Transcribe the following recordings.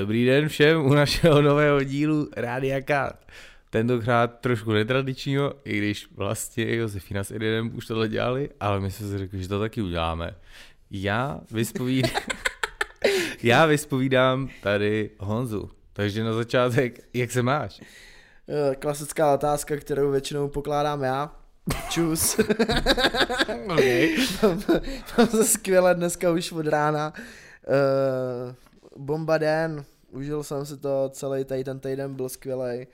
Dobrý den všem u našeho nového dílu Rádia Kat. Tentokrát trošku netradičního, i když vlastně Josefina s Edinem už tohle dělali, ale my jsme si řekli, že to taky uděláme. Já vyspovídám, já vyspovídám tady Honzu. Takže na začátek, jak se máš? Eh, Klasická otázka, kterou většinou pokládám já. Čus. okay. mám, mám se skvěle dneska už od rána. Uh, bomba den, užil jsem si to, celý tady ten týden byl skvělý.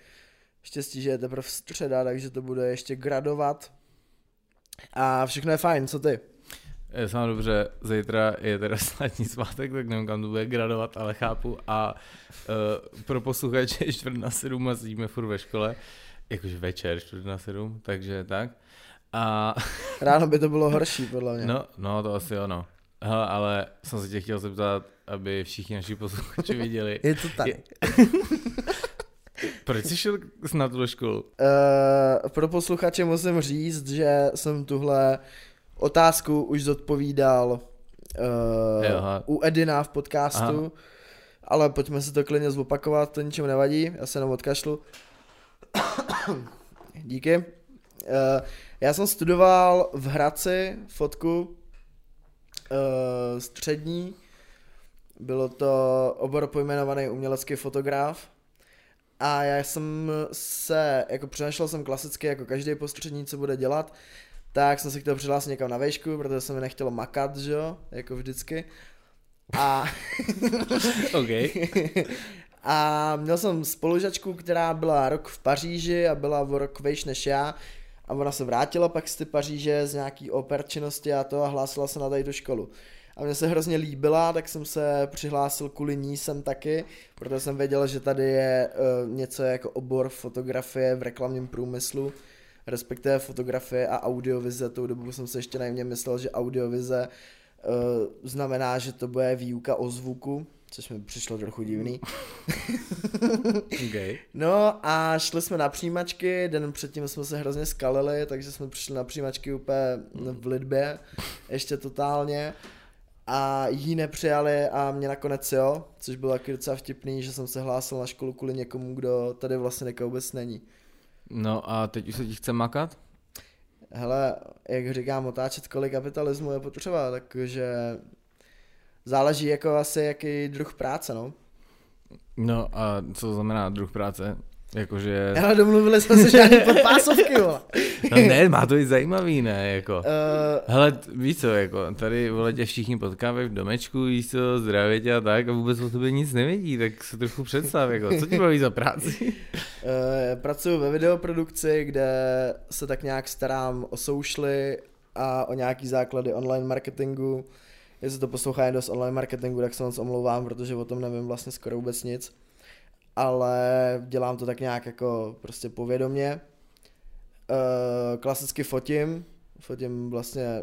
Štěstí, že je teprve středa, takže to bude ještě gradovat. A všechno je fajn, co ty? Je sám dobře, zítra je teda státní svátek, tak nevím, kam to bude gradovat, ale chápu. A uh, pro posluchače je čtvrt na sedm a sedíme furt ve škole, jakože večer čtvrt na sedm, takže tak. A... Ráno by to bylo horší, podle mě. No, no to asi ono. Hele, ale jsem se tě chtěl zeptat, aby všichni naši posluchači viděli. Je to tak. Je... Proč jsi šel na tuhle školu? Uh, pro posluchače musím říct, že jsem tuhle otázku už zodpovídal uh, u Edina v podcastu, Aha. ale pojďme si to klidně zopakovat, to ničemu nevadí, já se jenom odkašlu. Díky. Uh, já jsem studoval v Hradci fotku uh, střední, bylo to obor pojmenovaný umělecký fotograf a já jsem se, jako přemýšlel jsem klasicky, jako každý postřední, co bude dělat, tak jsem se chtěl přihlásit někam na vejšku, protože se mi nechtělo makat, že jo, jako vždycky. A... OK. a měl jsem spolužačku, která byla rok v Paříži a byla o rok vejš než já. A ona se vrátila pak z ty Paříže z nějaký oper činnosti a to a hlásila se na tady do školu. A mně se hrozně líbila, tak jsem se přihlásil kvůli ní sem taky, protože jsem věděl, že tady je uh, něco jako obor fotografie v reklamním průmyslu respektive fotografie a audiovize. Tou dobu jsem se ještě najmě myslel, že audiovize uh, znamená, že to bude výuka o zvuku, což mi přišlo trochu divný. okay. No a šli jsme na přijímačky, den předtím jsme se hrozně skalili, takže jsme přišli na přijímačky úplně v lidbě, ještě totálně. A jí nepřijali a mě nakonec jo, což bylo taky docela vtipný, že jsem se hlásil na školu kvůli někomu, kdo tady vlastně vůbec není. No a teď už se ti chce makat? Hele, jak říkám, otáčet kolik kapitalismu je potřeba, takže záleží jako asi jaký druh práce, no. No a co znamená druh práce? Jakože... Ale domluvili jsme se žádný podpásovky, vole. No ne, má to i zajímavý, ne, jako. Uh... Hele, víš co, jako, tady vole tě všichni potkávají v domečku, víš co, zdravě tě a tak a vůbec o tobě nic nevědí, tak se trochu představ, jako, co ti baví za práci? Uh, pracuji ve videoprodukci, kde se tak nějak starám o soušly a o nějaký základy online marketingu. Jestli to poslouchá jen dost online marketingu, tak se moc omlouvám, protože o tom nevím vlastně skoro vůbec nic ale dělám to tak nějak jako prostě povědomě. Uh, klasicky fotím, fotím vlastně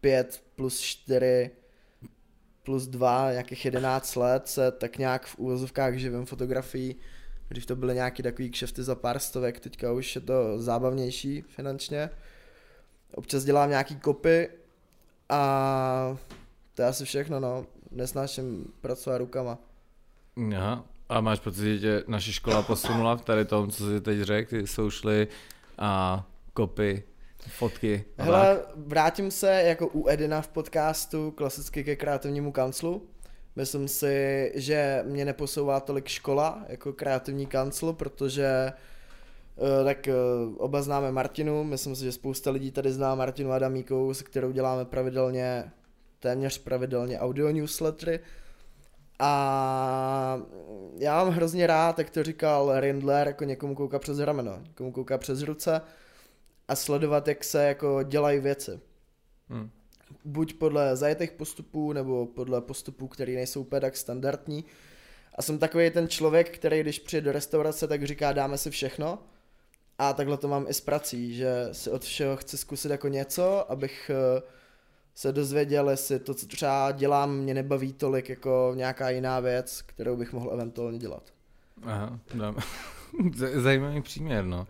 5 plus 4 plus 2, nějakých 11 let se tak nějak v úvozovkách živím fotografií, když to byly nějaký takový kšefty za pár stovek, teďka už je to zábavnější finančně. Občas dělám nějaký kopy a to je asi všechno, no. Nesnáším pracovat rukama. Aha. A máš pocit, že naše škola posunula v tady tom, co jsi teď řekl, ty soušly a kopy, fotky. A Hele, tak. vrátím se jako u Edina v podcastu klasicky ke kreativnímu kanclu. Myslím si, že mě neposouvá tolik škola jako kreativní kancel, protože eh, tak eh, oba známe Martinu, myslím si, že spousta lidí tady zná Martinu Adamíkou, se kterou děláme pravidelně, téměř pravidelně audio newslettery, a já mám hrozně rád, jak to říkal Rindler, jako někomu kouká přes rameno, někomu kouká přes ruce a sledovat, jak se jako dělají věci. Hmm. Buď podle zajetých postupů, nebo podle postupů, které nejsou úplně tak standardní. A jsem takový ten člověk, který když přijde do restaurace, tak říká dáme si všechno. A takhle to mám i s prací, že si od všeho chci zkusit jako něco, abych uh, se dozvěděl, jestli to, co třeba dělám, mě nebaví tolik jako nějaká jiná věc, kterou bych mohl eventuálně dělat. Aha, dám. Z- Zajímavý příměr, no.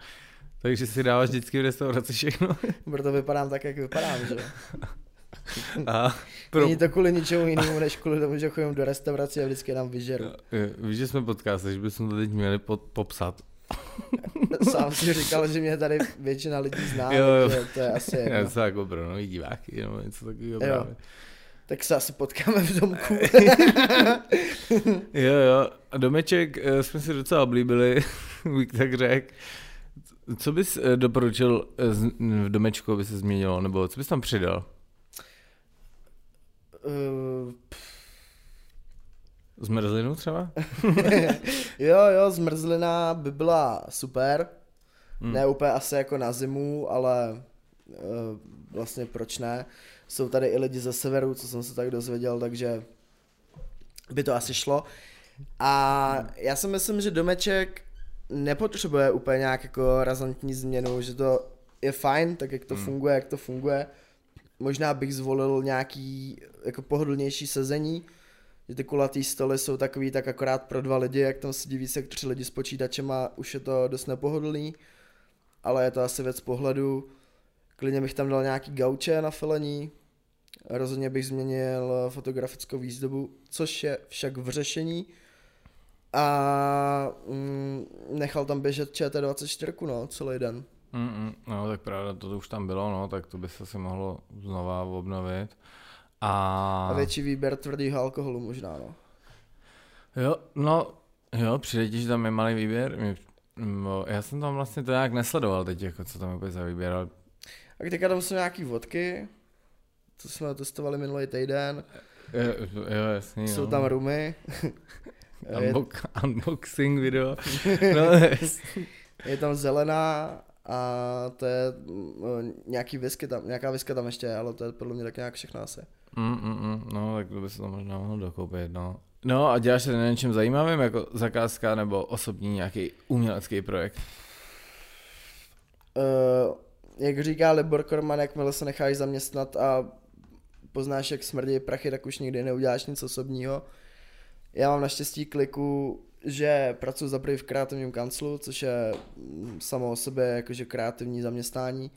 Takže si dáváš vždycky v restauraci všechno. Proto vypadám tak, jak vypadám, že jo. A pro... Není to kvůli ničemu jinému, než kvůli tomu, že chodím do restaurace a vždycky nám vyžeru. Je, Víš, že jsme podcast, takže bychom to teď měli pod, popsat. Sám si říkal, že mě tady většina lidí zná, Jo, jo. to je asi Já jedno. jsem jako pro nový diváky, nebo něco takového právě. Tak se asi potkáme v domku. Jo, jo. A domeček eh, jsme si docela oblíbili, bych tak řekl. Co bys eh, doporučil eh, v domečku, aby se změnilo, nebo co bys tam přidal? Uh, Zmrzlinu třeba? jo, jo, zmrzlina by byla super. Hmm. Ne úplně asi jako na zimu, ale uh, vlastně proč ne. Jsou tady i lidi ze severu, co jsem se tak dozvěděl, takže by to asi šlo. A já si myslím, že domeček nepotřebuje úplně nějak jako razantní změnu, že to je fajn, tak jak to Hmm. funguje, jak to funguje. Možná bych zvolil nějaký jako pohodlnější sezení, že ty kulatý stoly jsou takový tak akorát pro dva lidi, jak tam sedí více jak tři lidi s počítačem a už je to dost nepohodlný, ale je to asi věc pohledu. Klidně bych tam dal nějaký gauče na filení, rozhodně bych změnil fotografickou výzdobu, což je však v řešení. A mm, nechal tam běžet ČT24, no, celý den. Mm-mm, no, tak pravda, to už tam bylo, no, tak to by se asi mohlo znova obnovit. A... A větší výběr tvrdého alkoholu možná, no. Jo, no, jo, přijde ti, že tam je malý výběr. Mě- no, Já jsem tam vlastně to nějak nesledoval teď, jako co tam je úplně za výběr, ale A teďka tam jsou nějaký vodky, co jsme testovali minulý týden. jo, jo jasný, Jsou no. tam rumy. Unbox, unboxing video. No, je tam zelená a to je mm, nějaký whisky tam, nějaká whisky tam ještě je, ale to je podle mě tak nějak všechno asi. Mm, mm, mm, no, tak to by se to možná mohlo dokoupit, no. No a děláš se na něčem zajímavým, jako zakázka nebo osobní nějaký umělecký projekt? Uh, jak říká Libor Korman, jakmile se necháš zaměstnat a poznáš, jak smrdí prachy, tak už nikdy neuděláš nic osobního. Já mám naštěstí kliku, že pracuji za prvý v kreativním kanclu, což je mm, samo o sobě jakože kreativní zaměstnání.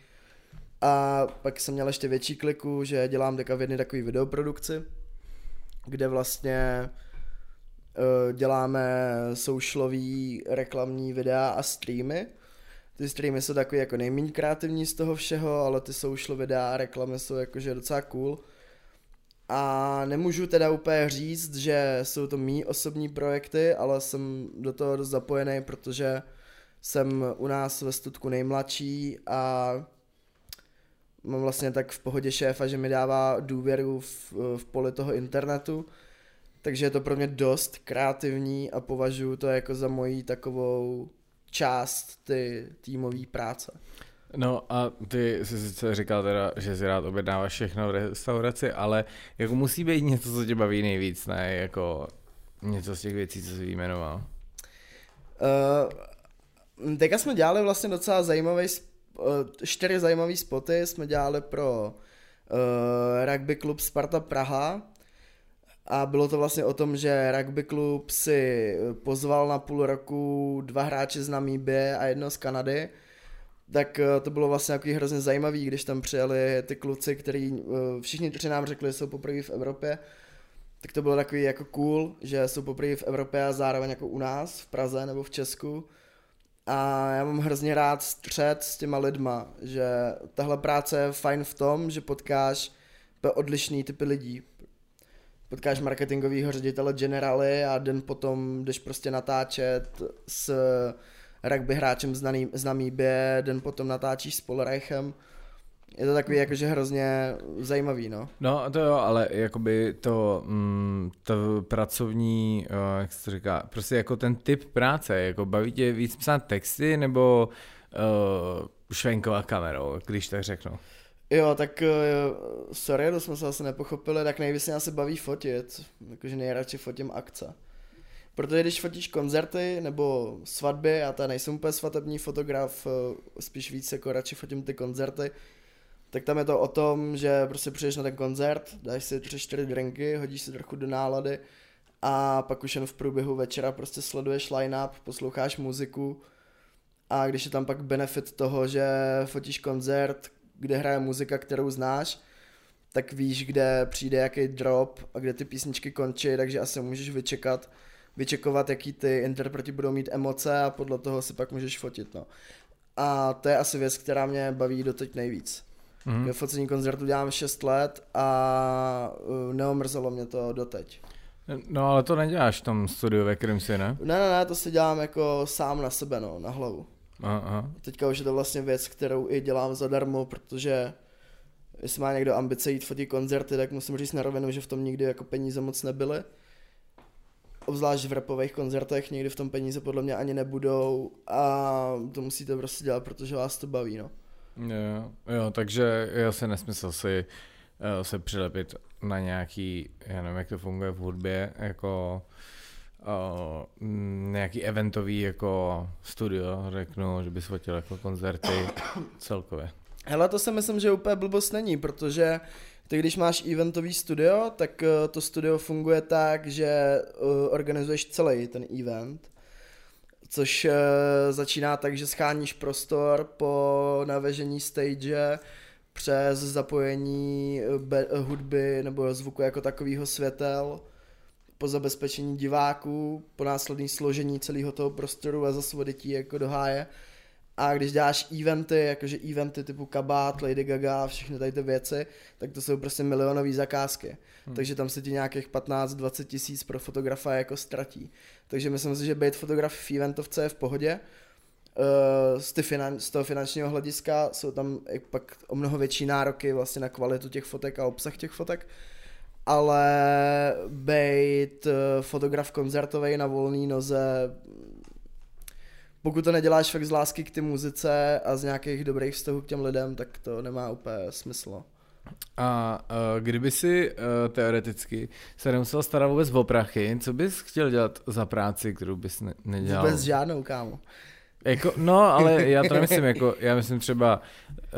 A pak jsem měl ještě větší kliku, že dělám teďka v jedné takové videoprodukci, kde vlastně eh, děláme socialový reklamní videa a streamy. Ty streamy jsou takový jako nejméně kreativní z toho všeho, ale ty social videa a reklamy jsou jakože docela cool. A nemůžu teda úplně říct, že jsou to mý osobní projekty, ale jsem do toho dost zapojený, protože jsem u nás ve Studku nejmladší a mám vlastně tak v pohodě šéfa, že mi dává důvěru v, v poli toho internetu. Takže je to pro mě dost kreativní a považuji to jako za moji takovou část ty týmové práce. No a ty jsi sice říkal teda, že si rád objednáváš všechno v restauraci, ale jako musí být něco, co tě baví nejvíc, ne? Jako něco z těch věcí, co jsi vyjmenoval. Uh, teďka jsme dělali vlastně docela zajímavý, čtyři zajímavé spoty jsme dělali pro uh, rugby klub Sparta Praha. A bylo to vlastně o tom, že rugby klub si pozval na půl roku dva hráče z Namíbie a jedno z Kanady, tak eh, to bylo vlastně takový hrozně zajímavý, když tam přijeli ty kluci, který eh, všichni tři nám řekli, že jsou poprvé v Evropě, tak to bylo takový jako cool, že jsou poprvé v Evropě a zároveň jako u nás v Praze nebo v Česku. A já mám hrozně rád střed s těma lidma, že tahle práce je fajn v tom, že potkáš odlišný typy lidí. Potkáš marketingového ředitele generály a den potom jdeš prostě natáčet s rugby hráčem z, Namíbie, den potom natáčíš s Polreichem. Je to takový jakože hrozně zajímavý, no. No to jo, ale jakoby to, mm, to pracovní, eh, jak se to říká, prostě jako ten typ práce, jako baví tě víc psát texty nebo uh, švenkovat kamerou, když tak řeknu. Jo, tak uh, sorry, to jsme se asi nepochopili, tak nejvíc mě asi baví fotit, jakože nejradši fotím akce. Protože když fotíš koncerty nebo svatby, já tady nejsem úplně svatební fotograf, eh, spíš víc jako radši fotím ty koncerty, tak tam je to o tom, že prostě přijdeš na ten koncert, dáš si tři, čtyři drinky, hodíš si trochu do nálady a pak už jen v průběhu večera prostě sleduješ line-up, posloucháš muziku a když je tam pak benefit toho, že fotíš koncert, kde hraje muzika, kterou znáš, tak víš, kde přijde jaký drop a kde ty písničky končí, takže asi můžeš vyčekat, vyčekovat, jaký ty interpreti budou mít emoce a podle toho si pak můžeš fotit, no. A to je asi věc, která mě baví doteď nejvíc. Mm. Focení koncertu dělám 6 let a uh, neomrzelo mě to doteď. No ale to neděláš v tom studiu, ve kterém jsi, ne? Ne, ne, ne, to si dělám jako sám na sebe, no, na hlavu. Aha. Teďka už je to vlastně věc, kterou i dělám zadarmo, protože jestli má někdo ambice jít fotit koncerty, tak musím říct na rovinu, že v tom nikdy jako peníze moc nebyly. Obzvlášť v repových koncertech nikdy v tom peníze podle mě ani nebudou a to musíte prostě dělat, protože vás to baví, no. Jo, jo takže je asi nesmysl si uh, se přilepit na nějaký, já nevím, jak to funguje v hudbě, jako uh, nějaký eventový jako studio, řeknu, že bys fotil jako koncerty celkově. Hele, to si myslím, že úplně blbost není, protože ty když máš eventový studio, tak uh, to studio funguje tak, že organizuješ celý ten event, což uh, začíná tak, že scháníš prostor po navežení stage, přes zapojení be- hudby nebo zvuku jako takového světel, po zabezpečení diváků, po následné složení celého toho prostoru a zase jako do háje. A když děláš eventy, jakože eventy typu Kabát, Lady Gaga, všechny tady ty věci, tak to jsou prostě milionové zakázky. Hmm. Takže tam se ti nějakých 15-20 tisíc pro fotografa jako ztratí. Takže myslím si, že být fotograf v eventovce je v pohodě. Uh, z, finan- z toho finančního hlediska jsou tam pak o mnoho větší nároky vlastně na kvalitu těch fotek a obsah těch fotek ale být eh, fotograf koncertový na volné noze, pokud to neděláš fakt z lásky k ty muzice a z nějakých dobrých vztahů k těm lidem, tak to nemá úplně smysl. A uh, kdyby si uh, teoreticky se nemusel starat vůbec o prachy, co bys chtěl dělat za práci, kterou bys ne- nedělal? Vůbec žádnou, kámo. Jako, no, ale já to nemyslím jako, já myslím třeba,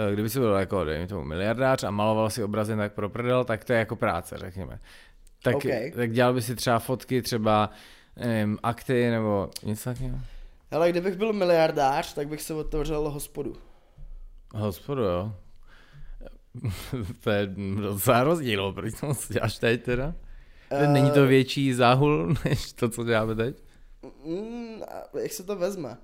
eh, kdyby si byl jako, dejme tomu, miliardář a maloval si obrazy tak pro prdel, tak to je jako práce, řekněme. Tak, okay. tak dělal by si třeba fotky, třeba, nevím, akty nebo něco takového? Ale kdybych byl miliardář, tak bych se otevřel hospodu. Hospodu, jo. to je docela rozdíl, proč to děláš teď teda? Uh, Není to větší záhul, než to, co děláme teď? Mm, jak se to vezme?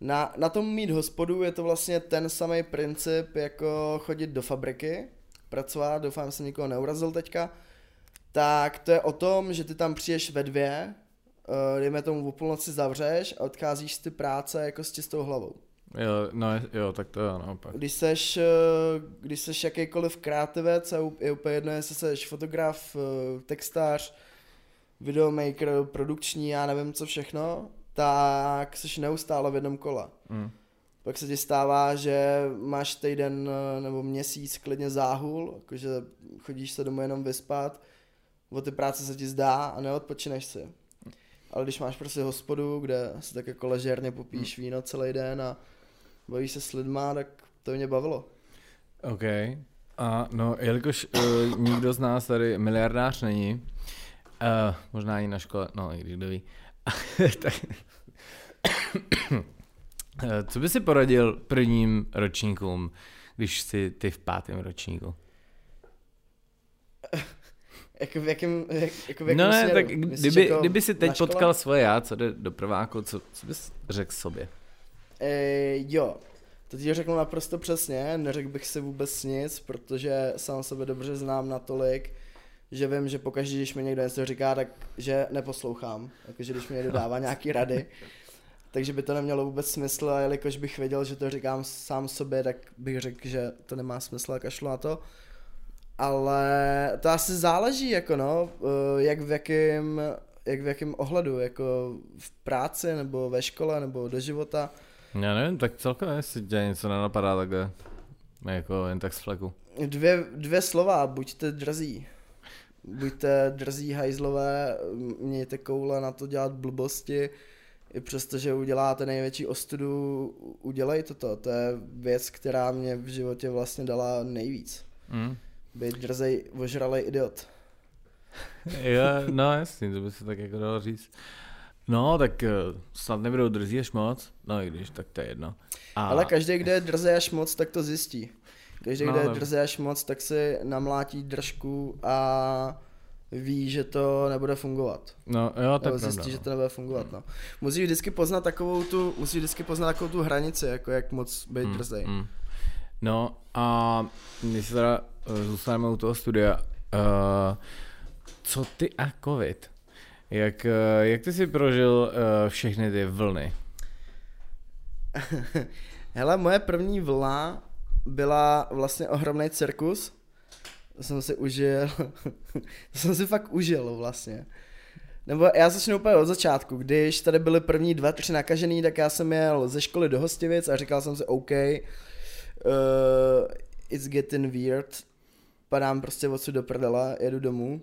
Na, na tom mít hospodu je to vlastně ten samý princip, jako chodit do fabriky, pracovat, doufám, že jsem nikoho neurazil teďka, tak to je o tom, že ty tam přijdeš ve dvě, dejme tomu o půlnoci zavřeš a odcházíš z ty práce jako s čistou hlavou. Jo, no, jo, tak to je naopak. Když seš, uh, když seš jakýkoliv kreativec a je úplně jedno, jestli seš fotograf, uh, textář, videomaker, produkční, já nevím co všechno, tak jsi neustále v jednom kole. Mm. Pak se ti stává, že máš týden eh, nebo měsíc klidně záhul, jakože chodíš se domů jenom vyspat, o ty práce se ti zdá a neodpočineš si. Ale když máš prostě hospodu, kde si tak jako ležérně popíš mm. víno celý den a bavíš se s lidma, tak to mě bavilo. OK. A no, jelikož uh, nikdo z nás tady miliardář není, uh, možná i na škole, no i kdo ví, tak, co by si poradil prvním ročníkům, když jsi ty v pátém ročníku? jako v jakém, jak, jako v jakém No ne, směru? tak kdyby, jako kdyby si teď potkal svoje já, co jde do prváku, co, co bys řekl sobě? E, jo, to ti řeknu naprosto přesně, neřekl bych si vůbec nic, protože sám sebe dobře znám natolik, že vím, že pokaždé, když mi někdo něco říká, tak že neposlouchám. Jakože když mi někdo dává nějaký rady, takže by to nemělo vůbec smysl a jelikož bych věděl, že to říkám sám sobě, tak bych řekl, že to nemá smysl a kašlu na to. Ale to asi záleží, jako no, eh, jak v jakém, jak v jakém ohledu, jako v práci, nebo ve škole, nebo do života. Já nevím, tak celkově, jestli tě něco nenapadá takhle, jako jen tak z fleku. Dvě, dvě slova, buďte drzí buďte drzí hajzlové, mějte koule na to dělat blbosti, i přesto, že uděláte největší ostudu, udělejte to. To je věc, která mě v životě vlastně dala nejvíc. Mm. Být drzej, ožralej idiot. jo, no jasně, to by se tak jako dalo říct. No, tak eh, snad nebudou drzí až moc, no i když, tak to je jedno. A... Ale každý, kde je drze až moc, tak to zjistí. Každý, No, kde je no. drze až moc, tak si namlátí držku a ví, že to nebude fungovat. No, jo, to je Nebo pravda. zjistí, že no. to nebude fungovat, no. Musíš vždycky poznat takovou tu, musíš vždycky poznat takovou tu hranici, jako jak moc být Mm, drzej. mm. No a když se teda zůstaneme u toho studia, uh, co ty a covid? Jak, eh, jak ty jsi prožil uh, všechny ty vlny? Hele, moje první vlna byla vlastně ohromný cirkus. To jsem si užil. to jsem si fakt užil vlastně. Nebo já začnu úplně od začátku. Když tady byly první dva, tři nakažený, tak já jsem jel ze školy do Hostivic a říkal jsem si OK, uh, it's getting weird. Padám prostě odsud do prdele, jedu domů.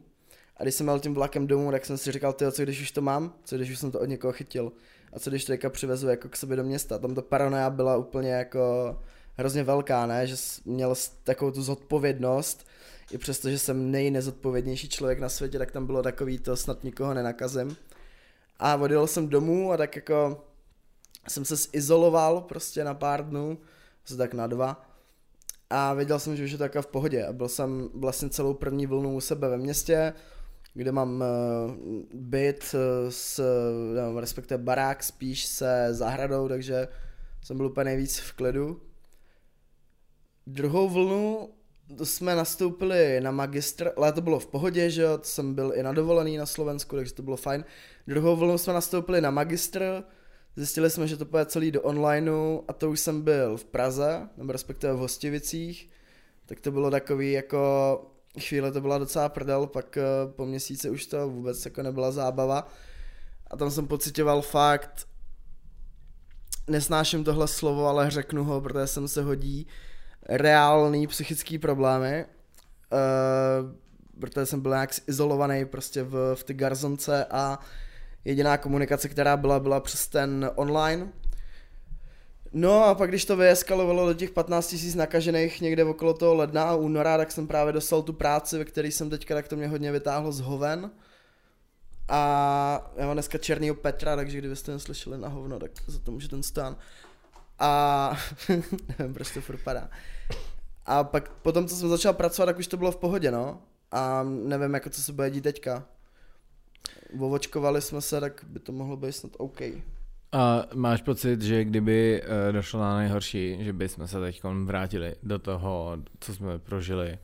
A když jsem jel tím vlakem domů, tak jsem si říkal, tyjo, co když už to mám? Co když už jsem to od někoho chytil? A co když to teďka přivezu jako k sobě do města? Tam ta paranoja byla úplně jako hrozně velká, ne? Že měl takovou tu zodpovědnost, i přesto, že jsem nejnezodpovědnější člověk na světě, tak tam bylo takový to snad nikoho nenakazím. A odjel jsem domů a tak jako jsem se izoloval prostě na pár dnů, asi tak na dva. A věděl jsem, že už je to v pohodě. A byl jsem vlastně celou první vlnu u sebe ve městě, kde mám uh, byt uh, s, no, respektive barák spíš se zahradou, takže jsem byl úplně nejvíc v klidu. Druhou vlnu jsme nastoupili na magistr, ale to bylo v pohodě, že jo, jsem byl i na dovolený na Slovensku, takže to bylo fajn. Druhou vlnu jsme nastoupili na magistr, zjistili jsme, že to půjde celý do onlineu a to už jsem byl v Praze, nebo respektive v Hostivicích, tak to bylo takový jako, chvíle to byla docela prdel, pak eh, po měsíci už to vůbec jako nebyla zábava. A tam jsem pocitoval fakt, nesnáším tohle slovo, ale řeknu ho, protože jsem se hodí, reálný psychický problémy, uh, protože jsem byl nějak izolovaný prostě v, v ty garzonce a jediná komunikace, která byla, byla přes ten online. No a pak když to vyeskalovalo do těch 15 tisíc nakažených někde okolo toho ledna a února, tak jsem právě dostal tu práci, ve které jsem teďka, tak to mě hodně vytáhlo z hoven. A já mám dneska černýho Petra, takže kdybyste neslyšeli na hovno, tak za to může ten stán. A nevím, proč to furt padá. A pak potom, co jsem začal pracovat, tak už to bylo v pohodě, no. A nevím, jako co se bude dít teďka. Vovočkovali jsme se, tak by to mohlo být snad OK. A máš pocit, že kdyby eh, došlo na nejhorší, že bychom se teď vrátili do toho, co jsme prožili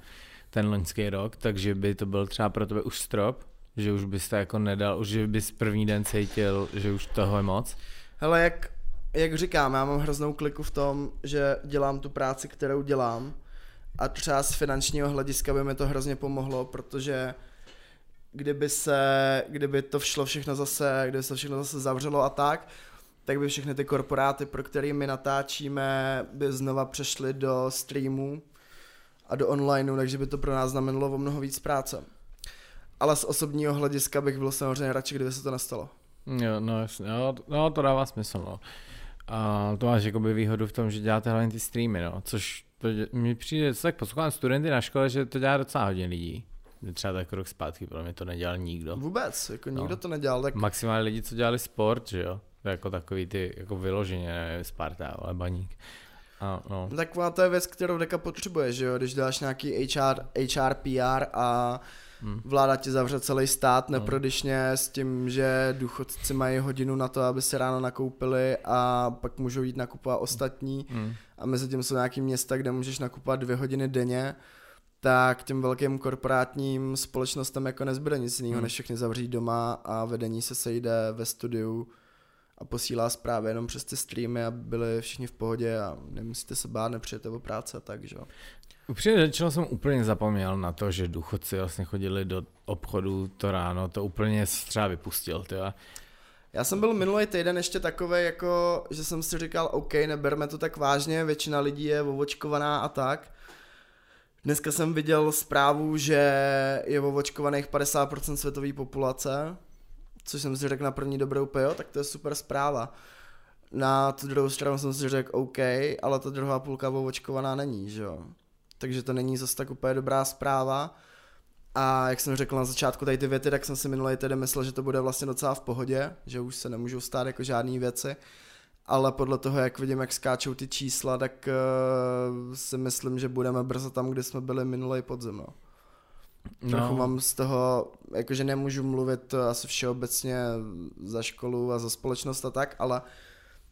ten loňský rok, takže by to byl třeba pro tebe už strop, že už bys to jako nedal, už že bys první den cítil, že už toho je moc? Hele, jak, jak říkám, já mám hroznou kliku v tom, že dělám tu práci, kterou dělám a třeba z finančního hlediska by mi to hrozně pomohlo, protože kdyby se, kdyby to šlo všechno zase, kdyby se všechno zase zavřelo a tak, tak by všechny ty korporáty, pro které my natáčíme, by znova přešly do streamu a do onlineu, takže by to pro nás znamenalo o mnoho víc práce. Ale z osobního hlediska bych byl samozřejmě radši, kdyby se to nestalo. Jo, no, jasně, no, no to dává smysl, no. A to máš jakoby výhodu v tom, že děláte hlavně ty streamy, no, což to dě- mi přijde, co tak poslouchám studenty na škole, že to dělá docela hodně lidí. Třeba tak rok zpátky, pro mě to nedělal nikdo. Vůbec, jako No. nikdo to nedělal, tak Maximálně lidi, co dělali sport, že jo? Jako takový ty, jako vyloženě, nevím, Sparta, ale baník. A, no. Tak ona to je věc, kterou deka potřebuje, že jo, když děláš nějaký HR, HR PR a Hmm. vláda ti zavře celý stát No. neprodyšně s tím, že důchodci mají hodinu na to, aby se ráno nakoupili a pak můžou jít nakupovat ostatní Mm. a mezi tím jsou nějaký města, kde můžeš nakupovat dvě hodiny denně, tak těm velkým korporátním společnostem jako nezbyde nic jiného, Hmm. než všechny zavřít doma a vedení se sejde ve studiu a posílá zprávy jenom přes ty streamy, aby byli všichni v pohodě a nemusíte se bát, nepřijete o práce a tak, že jo. Upřímně řečeno jsem úplně zapomněl na to, že důchodci vlastně chodili do obchodu to ráno, to úplně třeba vypustil, tyjo. Já jsem byl minulý týden ještě takový, jako, že jsem si říkal, OK, neberme to tak vážně, většina lidí je ovočkovaná a tak. Dneska jsem viděl zprávu, že je ovočkovaných 50% světové populace, což jsem si řekl na první dobrou úplně, jo, tak to je super zpráva. Na tu druhou stranu jsem si řekl, OK, ale ta druhá půlka ovočkovaná není, že jo. Takže to není zase tak úplně dobrá zpráva. A jak jsem řekl na začátku tady ty věty, tak jsem si minulý týden myslel, že to bude vlastně docela v pohodě, že už se nemůžou stát jako žádné věci. Ale podle toho, jak vidím, jak skáčou ty čísla, tak uh, si myslím, že budeme brzo tam, kde jsme byli minulý podzim. No. Trochu No. mám z toho, jakože nemůžu mluvit asi všeobecně za školu a za společnost a tak, ale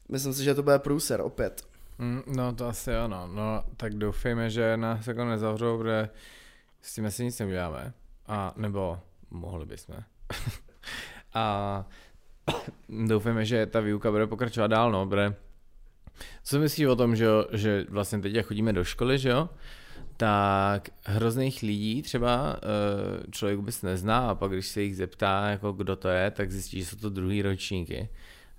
myslím si, že to bude průser opět. Mm, No to asi ano, no tak doufejme, že nás jako nezavřou, protože s tím asi nic neuděláme. A nebo mohli bychom. a doufejme, že ta výuka bude pokračovat dál, no, protože co myslíš o tom, že, jo, že vlastně teď jak chodíme do školy, že jo, tak hrozných lidí třeba eh, člověk vůbec nezná a pak když se jich zeptá, jako kdo to je, tak zjistí, že jsou to druhý ročníky.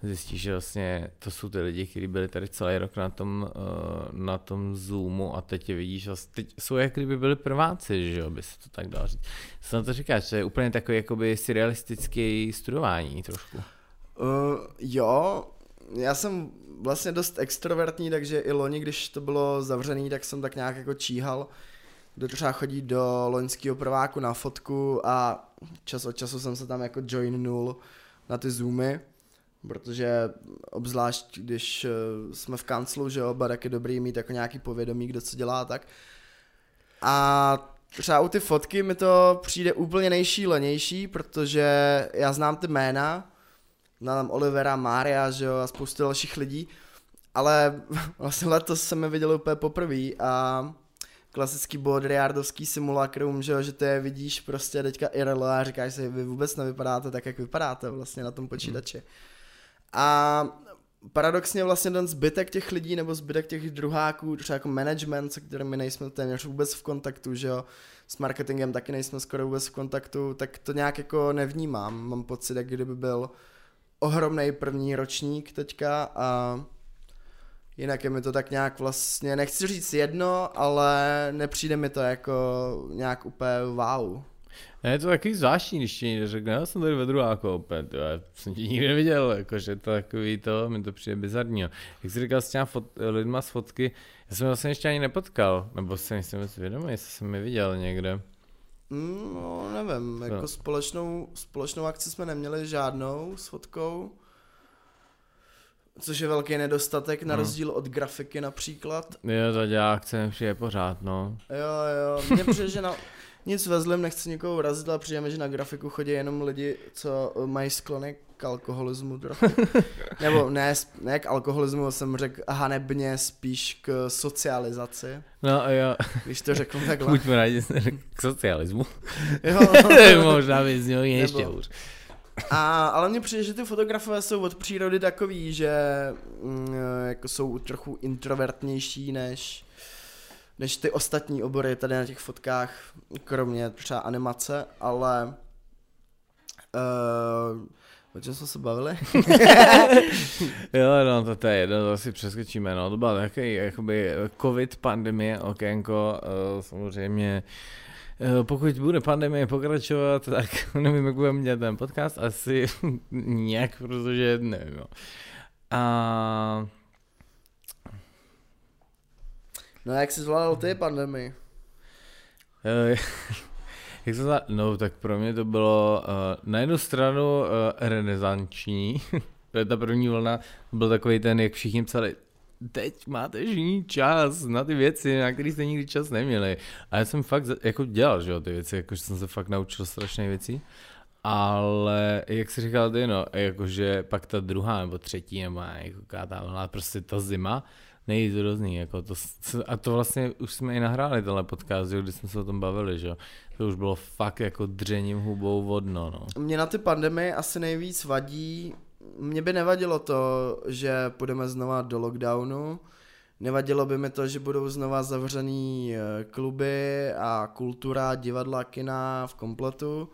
Zjistí, že vlastně to jsou ty lidi, kteří byli tady celý rok na tom, eh, na tom Zoomu a teď je vidíš, vlastně- teď jsou jak kdyby byli prváci, že jo, by se to tak dalo říct. Co na to říkáš, to je úplně takový jakoby surrealistický studování trošku. Uh, jo, já jsem vlastně dost extrovertní, takže i loni, když to bylo zavřený, tak jsem tak nějak jako číhal. Kdo třeba chodí do loňského prváku na fotku a čas od času jsem se tam jako joinnul na ty zoomy, protože obzvlášť, když eh, jsme v kanclu, že jo, bude taky dobrý mít jako nějaký povědomí, kdo co dělá tak. A třeba u ty fotky mi to přijde úplně nejšílenější, protože já znám ty jména, znám Olivera, Mária, že jo, a spoustu dalších lidí, ale vlastně letos jsem je viděl úplně poprvé a klasický Baudrillardovský simulakrum, že jo, že to je vidíš prostě teďka IRL a říkáš si, vy vůbec nevypadáte tak, jak vypadáte vlastně na tom počítači. A paradoxně vlastně ten zbytek těch lidí nebo zbytek těch druháků, třeba jako management, se kterými nejsme téměř vůbec v kontaktu, že jo, s marketingem taky nejsme skoro vůbec v kontaktu, tak to nějak jako nevnímám. Mám pocit, jak kdyby byl ohromný první ročník teďka a jinak je mi to tak nějak vlastně, nechci říct jedno, ale nepřijde mi to jako nějak úplně wow. Ne, je to takový zvláštní, když ti někdo řekne, já jsem tady ve druháku opět, jo, já jsem ti nikdy neviděl, jakože to takový to, mi to přijde bizarní. jo. Jak jsi říkal s těma fot, lidma z fotky, já jsem vlastně ještě ani nepotkal, nebo si nejsem vědomý, jestli jsem je viděl někde. Mm, no, nevím, jako No. společnou, společnou akci jsme neměli žádnou s fotkou, což je velký nedostatek, na No. rozdíl od grafiky například. Jo, to dělá akce přijde pořád, no. Jo, jo, mně přijde, že na, nic ve zlém, nechci nikoho urazit, ale přijde mi, že na grafiku chodí jenom lidi, co eh, mají sklony k alkoholismu trochu. Nebo ne, ne k alkoholismu, jsem řekl hanebně spíš k socializaci, No jo, když to řeknu takhle. buďme rádi, k socialismu. Jo, Možná by z něho ještě Nebo- hůř. A, ale mně přijde, že ty fotografové jsou od přírody takový, že mm, jako jsou trochu introvertnější než, než ty ostatní obory tady na těch fotkách, kromě třeba animace, ale uh, o čem jsme se bavili? Jo, no to, to je jedno, to si přeskočíme, no, to byla takový, jakoby, covid, pandemie, okénko, eh, samozřejmě, eh, pokud bude pandemie pokračovat, tak nevím, jak budeme dělat ten podcast, asi nějak, protože nevím. A No jak jsi zvládal ty pandemii? Eh, Jak se zna... No, tak pro mě to bylo uh, na jednu stranu uh, renesanční, to je ta první vlna, byl takový ten, jak všichni psali, teď máte všichni čas na ty věci, na které jste nikdy čas neměli. A já jsem fakt jako dělal, že jo, ty věci, jako že jsem se fakt naučil strašné věci. Ale jak jsi říkal ty, no, jakože pak ta druhá nebo třetí, nebo jako ta vlna, prostě ta zima, nejde to hrozný, jako to, a to vlastně už jsme i nahráli tenhle podcast, jo, kdy jsme se o tom bavili, že. To už bylo fakt jako dřením hubou vodno, no. Mě na ty pandemii asi nejvíc vadí, mě by nevadilo to, že půjdeme znova do lockdownu, nevadilo by mi to, že budou znova zavřený eh, kluby a kultura, divadla, kina v kompletu.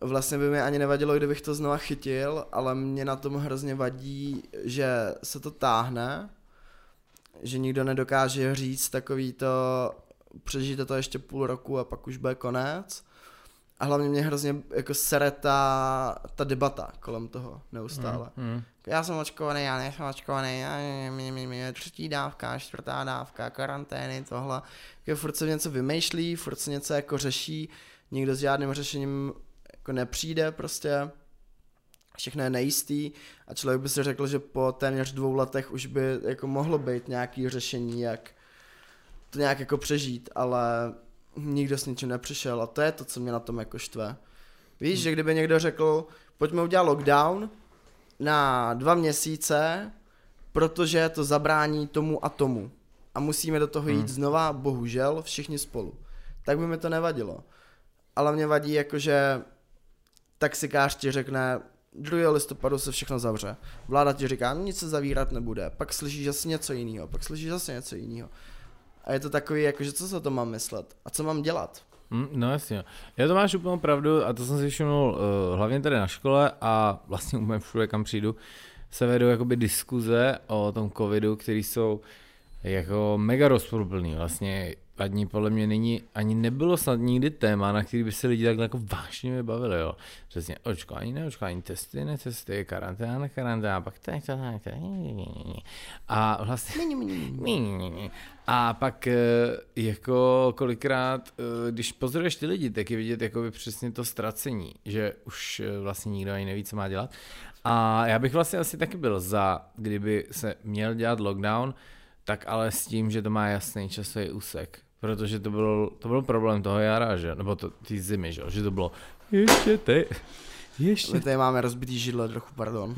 Vlastně by mi ani nevadilo, kdybych to znova chytil, ale mě na tom hrozně vadí, že se to táhne, že nikdo nedokáže říct takový to, přežijte to ještě půl roku a pak už bude konec. A hlavně mě hrozně jako sere ta, ta debata kolem toho neustále. Mm, mm. Já jsem očkovaný, já nejsem očkovaný, já mě, mě, mě, třetí dávka, čtvrtá dávka, karantény, tohle. Jako furt se něco vymýšlí, furt se něco jako řeší, nikdo s žádným řešením jako nepřijde prostě, všechno je nejistý a člověk by si řekl, že po téměř dvou letech už by jako mohlo být nějaký řešení, jak to nějak jako přežít, ale nikdo s ničím nepřišel a to je to, co mě na tom jako štve. Víš, hmm. že kdyby někdo řekl, pojďme udělat lockdown na dva měsíce, protože to zabrání tomu a tomu a musíme do toho jít hmm. znova, bohužel, všichni spolu. Tak by mi to nevadilo. Ale mě vadí jakože taxikář ti řekne, 2. listopadu se všechno zavře. Vláda ti říká, no, nic se zavírat nebude. Pak slyšíš zase něco jiného, pak slyšíš zase něco jiného. A je to takový, jakože co se to mám myslet? A co mám dělat? Mm, no jasně. Já to máš úplnou pravdu a to jsem si všimnul uh, hlavně tady na škole a vlastně úplně všude, kam přijdu, se vedou jakoby diskuze o tom covidu, který jsou jako mega rozporuplný. Vlastně ani podle mě není, ani nebylo snad nikdy téma, na který by se lidi takhle jako vážně bavili, jo. Přesně očkování, neočkování, testy, netesty, karanténa, karanténa, pak tak, tak, tak, a vlastně, a pak eh, jako kolikrát, eh, když pozoruješ ty lidi, tak je vidět jako přesně to ztracení, že už eh, vlastně nikdo ani neví, co má dělat. A já bych vlastně asi taky byl za, kdyby se měl dělat lockdown, tak ale s tím, že to má jasný časový úsek. Protože to byl, to byl problém toho jara, že? Nebo to, ty zimy, že? Že to bylo ještě ty, ještě... My tady máme rozbitý židle trochu, pardon.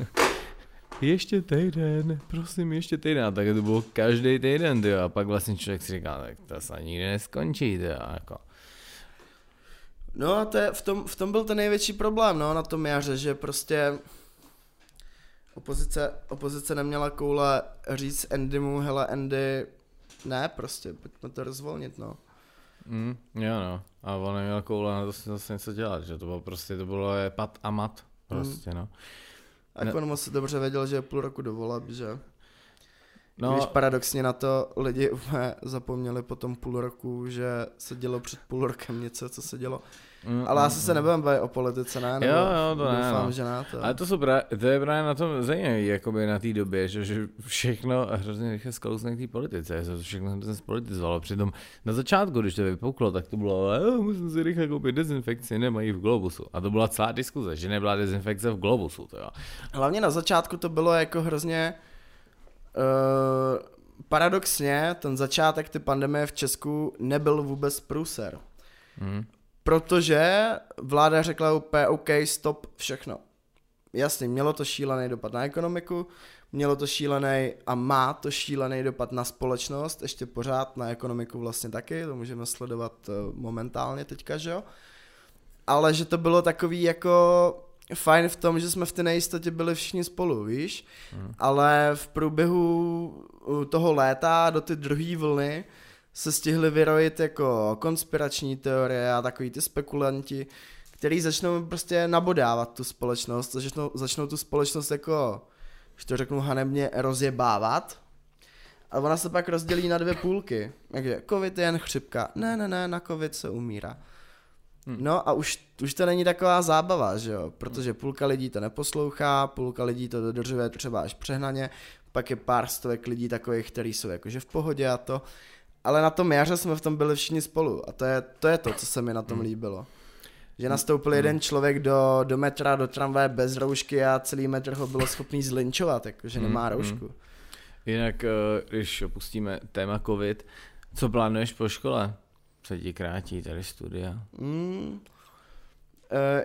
ještě týden, prosím, ještě týden. A tak to bylo každý týden, tyjo. A pak vlastně člověk si říká, tak to se nikdy neskončí, tyjo, jako. No a to je, v, tom, v tom byl ten největší problém, no, na tom jaře, že prostě opozice, opozice neměla koule říct Andymu, hele Andy, ne prostě, pojďme to rozvolnit, no. Mm, jo no, a on neměl koule na to si zase něco dělat, že to bylo prostě, to bylo je pat a mat, prostě mm. no. A no. on moc dobře věděl, že je půl roku do voleb, že? No, Když paradoxně na to lidi zapomněli po tom půl roku, že se dělo před půl rokem něco, co se dělo Mm, Ale asi mm, se mm. nebudeme bavit o politice, ne? Nebo jo, jo, to ne. Doufám, no. že ne. To. Ale to, jsou pra- to je právě na tom zajímavé, jakoby na té době, že, že všechno hrozně rychle sklouzne k té politice, se to všechno se spolitizovalo. Přitom na začátku, když to vypuklo, tak to bylo, musím si rychle koupit dezinfekci, nemají v Globusu. A to byla celá diskuze, že nebyla dezinfekce v Globusu. To jo. Hlavně na začátku to bylo jako hrozně uh, paradoxně, ten začátek ty pandemie v Česku nebyl vůbec průser. Mm protože vláda řekla úplně OK, stop, všechno. Jasně, mělo to šílený dopad na ekonomiku, mělo to šílený a má to šílený dopad na společnost, ještě pořád na ekonomiku vlastně taky, to můžeme sledovat eh, momentálně teďka, že jo. Ale že to bylo takový jako fajn v tom, že jsme v té nejistotě byli všichni spolu, víš, hmm. ale v průběhu toho léta do ty druhé vlny se stihli vyrojit jako konspirační teorie a takový ty spekulanti, který začnou prostě nabodávat tu společnost, začnou, začnou tu společnost jako, že to řeknu hanebně, rozjebávat. A ona se pak rozdělí na dvě půlky. Takže covid je jen chřipka. Ne, ne, ne, na covid se umírá. Hmm. No a už, už to není taková zábava, že jo, protože půlka lidí to neposlouchá, půlka lidí to dodržuje třeba až přehnaně, pak je pár stovek lidí takových, kteří jsou jakože v pohodě a to ale na tom jaře jsme v tom byli všichni spolu a to je to, je to co se mi na tom hmm. líbilo. Že nastoupil jeden hmm. člověk do, do metra, do tramvaje bez roušky a celý metr ho bylo schopný zlinčovat, jakože nemá hmm, roušku. Jinak, eh, když opustíme téma covid, co plánuješ po škole? Co ti krátí tady studia? Mm,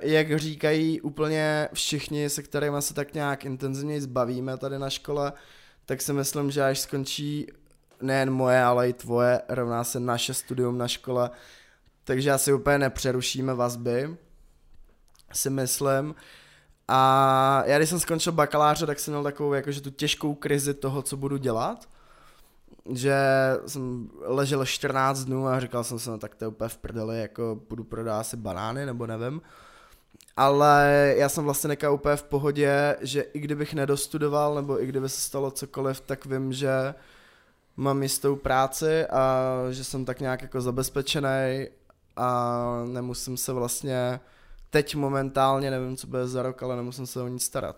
jak říkají úplně všichni, se kterými se tak nějak intenzivně zbavíme tady na škole, tak si myslím, že až skončí nejen moje, ale i tvoje, rovná se naše studium na škole, takže asi úplně nepřerušíme vazby, si myslím. A já když jsem skončil bakaláře, tak jsem měl takovou jakože tu těžkou krizi toho, co budu dělat. Že jsem ležel 14 dnů a říkal jsem si, no tak to je úplně v prdeli, jako budu prodávat si banány, nebo nevím. Ale já jsem vlastně nekal úplně v pohodě, že i kdybych nedostudoval, nebo i kdyby se stalo cokoliv, tak vím, že mám jistou práci a že jsem tak nějak jako zabezpečený a nemusím se vlastně teď momentálně, nevím, co bude za rok, ale nemusím se o nic starat.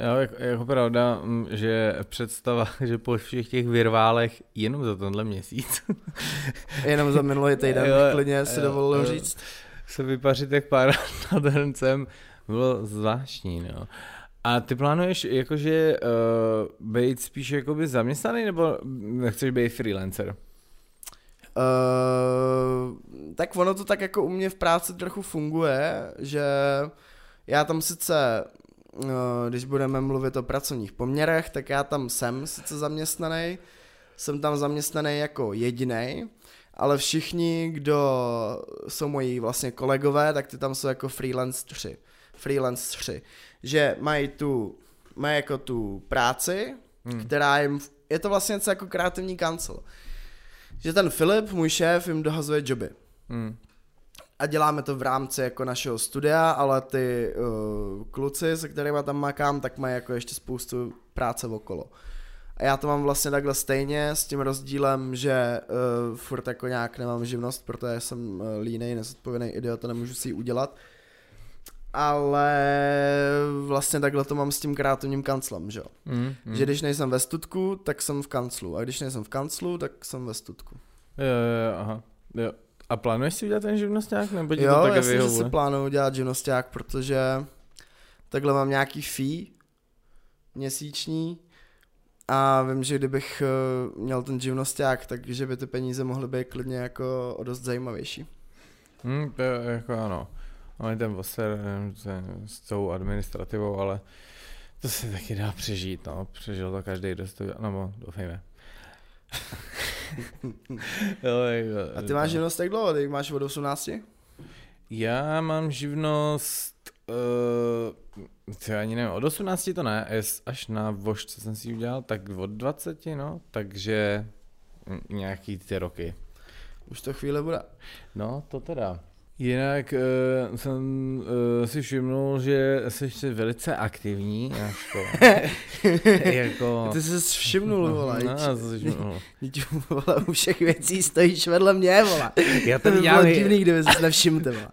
Jo, jako, jako pravda, že představa, že po všech těch virválech jenom za tenhle měsíc. jenom za minulý týden, jo, klidně si dovolil říct. se vypařit jak pár nad hrncem bylo zvláštní, no. A ty plánuješ jakože uh, být spíš jakoby zaměstnaný, nebo chceš být freelancer? Uh, tak ono to tak jako u mě v práci trochu funguje, že já tam sice, když budeme mluvit o pracovních poměrech, tak já tam jsem sice zaměstnaný, jsem tam zaměstnaný jako jediný, ale všichni, kdo jsou moji vlastně kolegové, tak ty tam jsou jako freelance 3. Freelance 3. Že mají tu, mají jako tu práci, hmm. která jim, je to vlastně něco jako kreativní kancel. Že ten Filip, můj šéf, jim dohazuje joby. Hmm. A děláme to v rámci jako našeho studia, ale ty uh, kluci, se kterými tam makám, tak mají jako ještě spoustu práce okolo. A já to mám vlastně takhle stejně s tím rozdílem, že uh, furt jako nějak nemám živnost, protože jsem uh, línej, nezodpovědný idiot a nemůžu si ji udělat. Ale vlastně takhle to mám s tím kreativním kanclem, že jo. Mm, mm. Že když nejsem ve studku, tak jsem v kanclu. A když nejsem v kanclu, tak jsem ve studku. Jo, jo, aha. Jo. A plánuješ si udělat ten živnosták? Nebo jo, to jasně, že si plánuju udělat živnosták, protože takhle mám nějaký fee měsíční a vím, že kdybych eh, měl ten živnosták, takže by ty peníze mohly být klidně jako o dost zajímavější. Hmm, to je jako ano. Ale ten voser s tou administrativou, ale to se taky dá přežít, no. Přežil to každý, kdo to dělal, no doufejme. jo, jako, A ty máš živnost jak dlouho? Ty máš od 18? Já mám živnost uh, co ani nevím, od 18 to ne, až na vož, co jsem si udělal, tak od 20, no, takže nějaký ty roky. Už to chvíle bude. No, to teda. Jinak uh, jsem uh, si všimnul, že jsi velice aktivní na škole. jako... Ty jsi všimnul, vole. No, já jsem si všimnul. vole, u všech věcí stojíš vedle mě, vole. Já to, by bylo divný, kdyby jsi nevšiml, vole.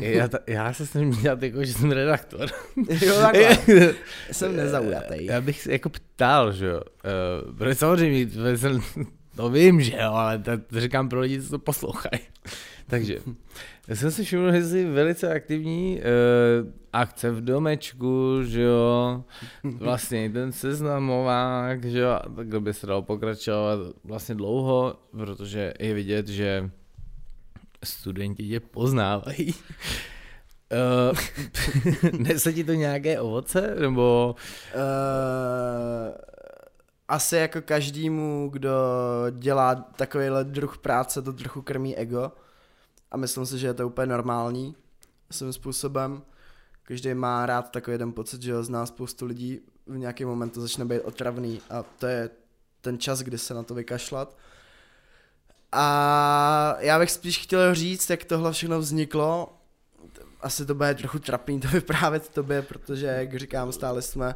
já, ta, já se snažím dělat jako, že jsem redaktor. jo, takhle. jsem nezaujatý. Já bych se jako ptal, že jo. Uh, protože samozřejmě, jsem, to vím, že jo, ale to, to říkám pro lidi, co to poslouchají. Takže, jsem si všiml, že jsi velice aktivní uh, akce v domečku, že jo, vlastně ten seznamovák, že jo, takhle by se dalo pokračovat vlastně dlouho, protože je vidět, že studenti tě poznávají. Uh, nese ti to nějaké ovoce, nebo... Uh, asi jako každému, kdo dělá takovýhle druh práce, to trochu krmí ego a myslím si, že je to úplně normální svým způsobem. Každý má rád takový jeden pocit, že ho zná spoustu lidí, v nějaký moment to začne být otravný a to je ten čas, kdy se na to vykašlat. A já bych spíš chtěl říct, jak tohle všechno vzniklo. Asi to bude trochu trapný to vyprávět tobě, protože, jak říkám, stále jsme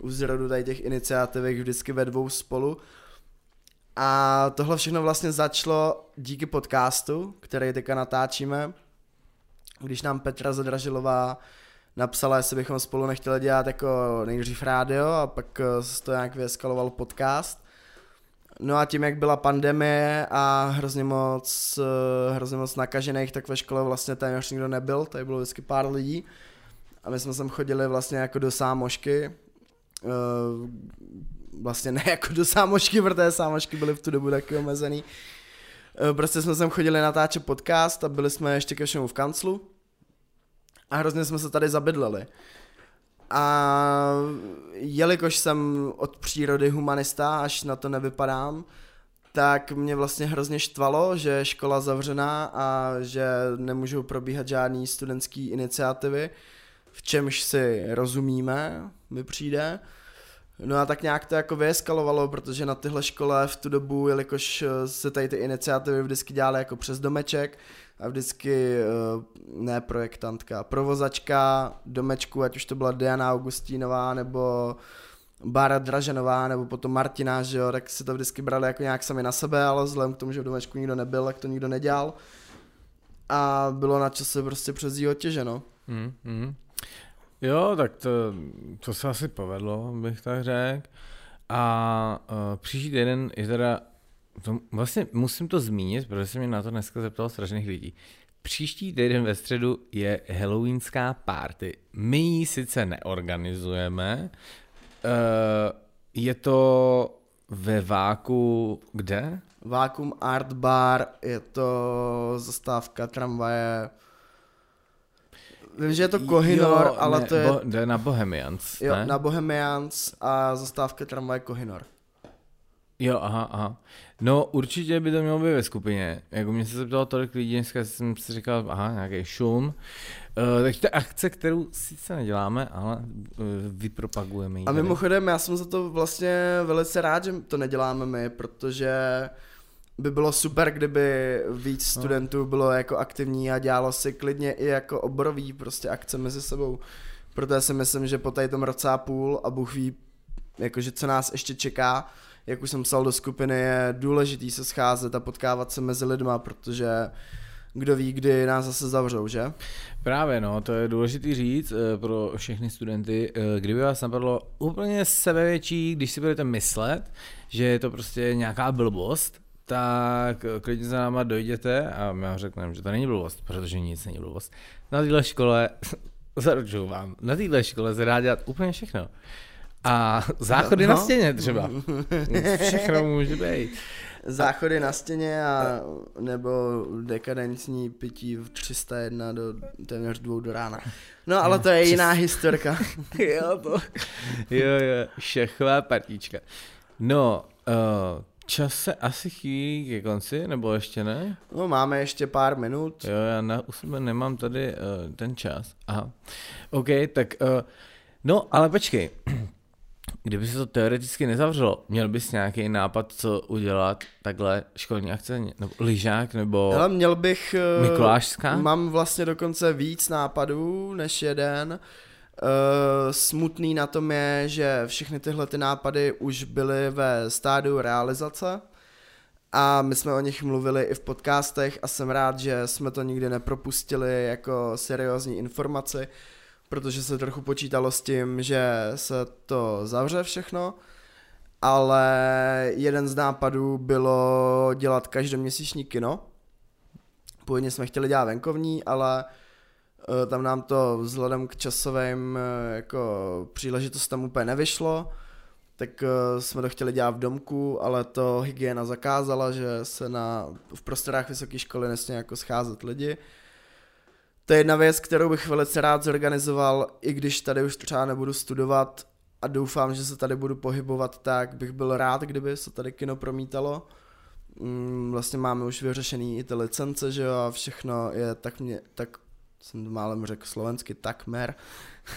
u zrodu tady těch iniciativek vždycky ve dvou spolu. A tohle všechno vlastně začalo díky podcastu, který teďka natáčíme, když nám Petra Zadražilová napsala, jestli bychom spolu nechtěli dělat jako nejdřív rádio a pak eh, se to nějak vyeskaloval podcast. No a tím, jak byla pandemie a hrozně moc, eh, hrozně moc nakažených, tak ve škole vlastně téměř nikdo nebyl, tady bylo vždycky pár lidí. A my jsme sem chodili vlastně jako do sámošky, eh, vlastně ne jako do sámošky, protože sámošky byly v tu dobu taky omezený. E, prostě jsme sem chodili natáčet podcast a byli jsme ještě ke všemu v kanclu a hrozně jsme se tady zabydleli. A jelikož jsem od přírody humanista, až na to nevypadám, tak mě vlastně hrozně štvalo, že je škola zavřená a že nemůžou probíhat žádný studentský iniciativy, v čemž si rozumíme, mi přijde. No a tak nějak to jako vyeskalovalo, protože na tyhle škole v tu dobu, jelikož eh, se tady ty iniciativy vždycky dělaly jako přes domeček a vždycky eh, ne projektantka, provozačka domečku, ať už to byla Diana Augustínová nebo Bára Draženová nebo potom Martina, že jo, tak si to vždycky brali jako nějak sami na sebe, ale vzhledem k tomu, že v domečku nikdo nebyl, tak to nikdo nedělal. A bylo na čase prostě přes jí otěženo. Mm, mm. Jo, tak to, to se asi povedlo, bych tak řekl. A uh, příští týden je teda, to, vlastně musím to zmínit, protože se mě na to dneska zeptal strašných lidí. Příští týden ve středu je halloweenská party. My ji sice neorganizujeme, uh, je to ve Váku kde? Vacuum Art Bar, je to zastávka tramvaje. Vím, že je to Kohinor, jo, ale ne, to je... Bo, jde na Bohemians, jo, ne? na Bohemians a zastávka tramvaje Kohinor. Jo, aha, aha. No určitě by to mělo být ve skupině. Jako mě se zeptalo tolik lidí, dneska jsem si říkal, aha, nějaký šum. Uh, takže to akce, kterou sice neděláme, ale uh, vypropagujeme ji. A mimochodem, já jsem za to vlastně velice rád, že to neděláme my, protože by bylo super, kdyby víc No. studentů bylo jako aktivní a dělalo si klidně i jako oborový prostě akce mezi sebou. Protože si myslím, že po tady tom roce a půl a Bůh ví, jakože co nás ještě čeká, jak už jsem psal do skupiny, je důležitý se scházet a potkávat se mezi lidma, protože kdo ví, kdy nás zase zavřou, že? Právě no, to je důležitý říct eh, pro všechny studenty, eh, kdyby vás napadlo úplně sebevětší, když si budete myslet, že je to prostě nějaká blbost, tak eh, klidně za náma dojděte a my vám řekneme, že to není blbost, protože nic není blbost. Na téhle škole, zaručuju vám, na téhle škole se dá dělat úplně všechno. A záchody No. na stěně třeba. Všechno může být. Záchody na stěně a nebo dekadentní pití v 301 do téměř dvou do rána. No ale to je jiná historka. jo, to. Jo, jo, šachová partička. No, uh, čas se asi chýlí ke konci, nebo ještě ne? No máme ještě pár minut. Jo, já na, u sebe nemám tady uh, ten čas. Aha. OK, tak, uh, no, ale počkej. Kdyby se to teoreticky nezavřelo, měl bys nějaký nápad, co udělat takhle školní akce, nebo lyžák, nebo Ale měl bych... eh, Mikulášská? Mám vlastně dokonce víc nápadů než jeden. Uh, smutný na tom je, že všechny tyhle ty nápady už byly ve stádiu realizace a my jsme o nich mluvili i v podcastech a jsem rád, že jsme to nikdy nepropustili jako seriózní informaci, protože se trochu počítalo s tím, že se to zavře všechno, ale jeden z nápadů bylo dělat každoměsíční kino. Původně jsme chtěli dělat venkovní, ale eh, tam nám to vzhledem k časovým eh, jako příležitostem úplně nevyšlo, tak eh, jsme to chtěli dělat v domku, ale to hygiena zakázala, že se na, v prostorách vysoké školy nesmí jako scházet lidi. To je jedna věc, kterou bych velice rád zorganizoval, i když tady už třeba nebudu studovat a doufám, že se tady budu pohybovat, tak bych byl rád, kdyby se tady kino promítalo. Mm, Vlastně máme už vyřešený i ty licence, že jo, a všechno je tak mě, tak jsem to málem řekl slovensky, takmer,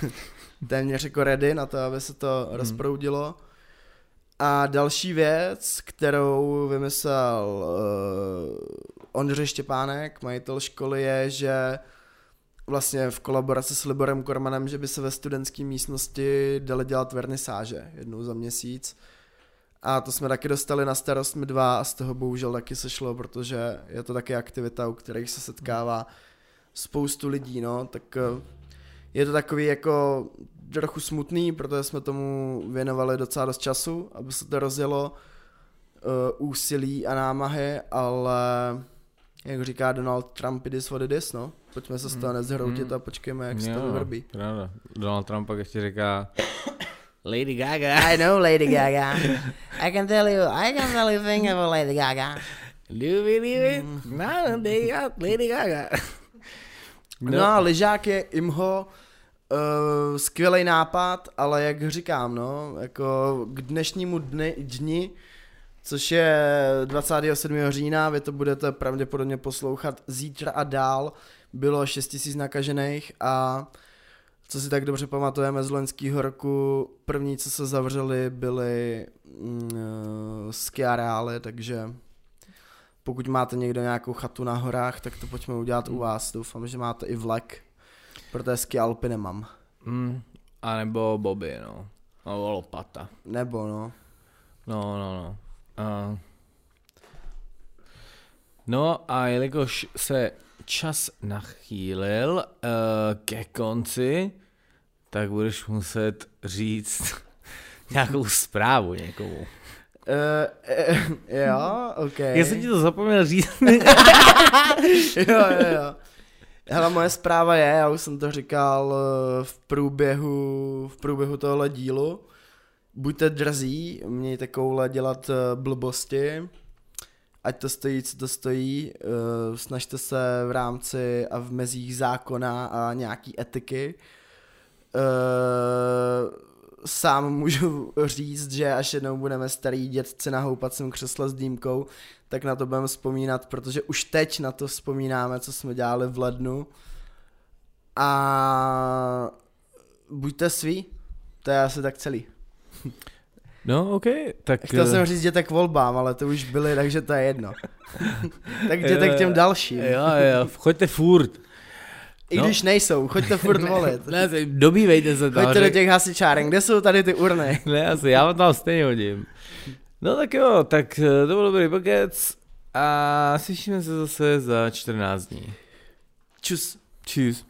téměř jako ready na to, aby se to hmm. rozproudilo. A další věc, kterou vymyslel uh, Ondřej Štěpánek, majitel školy, je, že vlastně v kolaboraci s Liborem Kormanem, že by se ve studentské místnosti dali dělat vernisáže jednou za měsíc. A to jsme taky dostali na starost my dva a z toho bohužel taky sešlo, protože je to taky aktivita, u kterých se setkává spoustu lidí, no, tak eh, je to takový jako trochu smutný, protože jsme tomu věnovali docela dost času, aby se to rozjelo uh, úsilí a námahy, ale jak říká Donald Trump, it is what it is, no. Pojďme se z toho Mm, nezhroutit mm. a počkejme, jak se to vyvrbí. Pravda. Donald Trump pak ještě říká Lady Gaga. I know Lady Gaga. I can tell you, I can tell you thing about Lady Gaga. Do you believe it? No, they got Lady Gaga. No, a lyžák je imho uh, skvělý nápad, ale jak říkám, no, jako k dnešnímu dny, dni, což je 27. října, vy to budete pravděpodobně poslouchat zítra a dál, bylo 6 000 nakažených a co si tak dobře pamatujeme z loňského roku, první, co se zavřeli, byly mm, uh, ski areály, takže pokud máte někdo nějakou chatu na horách, tak to pojďme udělat u vás. Doufám, že máte i vlek, protože ski Alpy nemám. Mm, a nebo Bobby, no. Nebo lopata. Nebo no. No, no, no. Uh, no a jelikož se čas nachýlil uh, ke konci, tak budeš muset říct nějakou zprávu někomu. Uh, uh, jo, ok. Já jsem ti to zapomněl říct. jo, jo, jo. Hele, moje zpráva je, já už jsem to říkal eh, v průběhu, v průběhu tohle dílu, buďte drzí, mějte koule dělat eh, blbosti, ať to stojí, co to stojí, uh, snažte se v rámci a v mezích zákona a nějaký etiky. Sám můžu říct, že až jednou budeme starý dětci na houpacím křesle s dýmkou, tak na to budeme vzpomínat, protože už teď na to vzpomínáme, co jsme dělali v lednu. A buďte svý, to je asi tak celý. No, ok, tak... Chtěl jsem říct, jděte k volbám, ale to už byly, takže to je jedno. tak jděte k těm dalším. Jo, jo, choďte furt. I no. když nejsou, choďte furt volit. ne, dobývejte se tam. Choďte do těch hasičáren, kde jsou tady ty urny? ne, asi, já vám tam stejně hodím. No tak jo, tak to byl dobrý pokec a slyšíme se zase za 14 dní. Čus. Čus.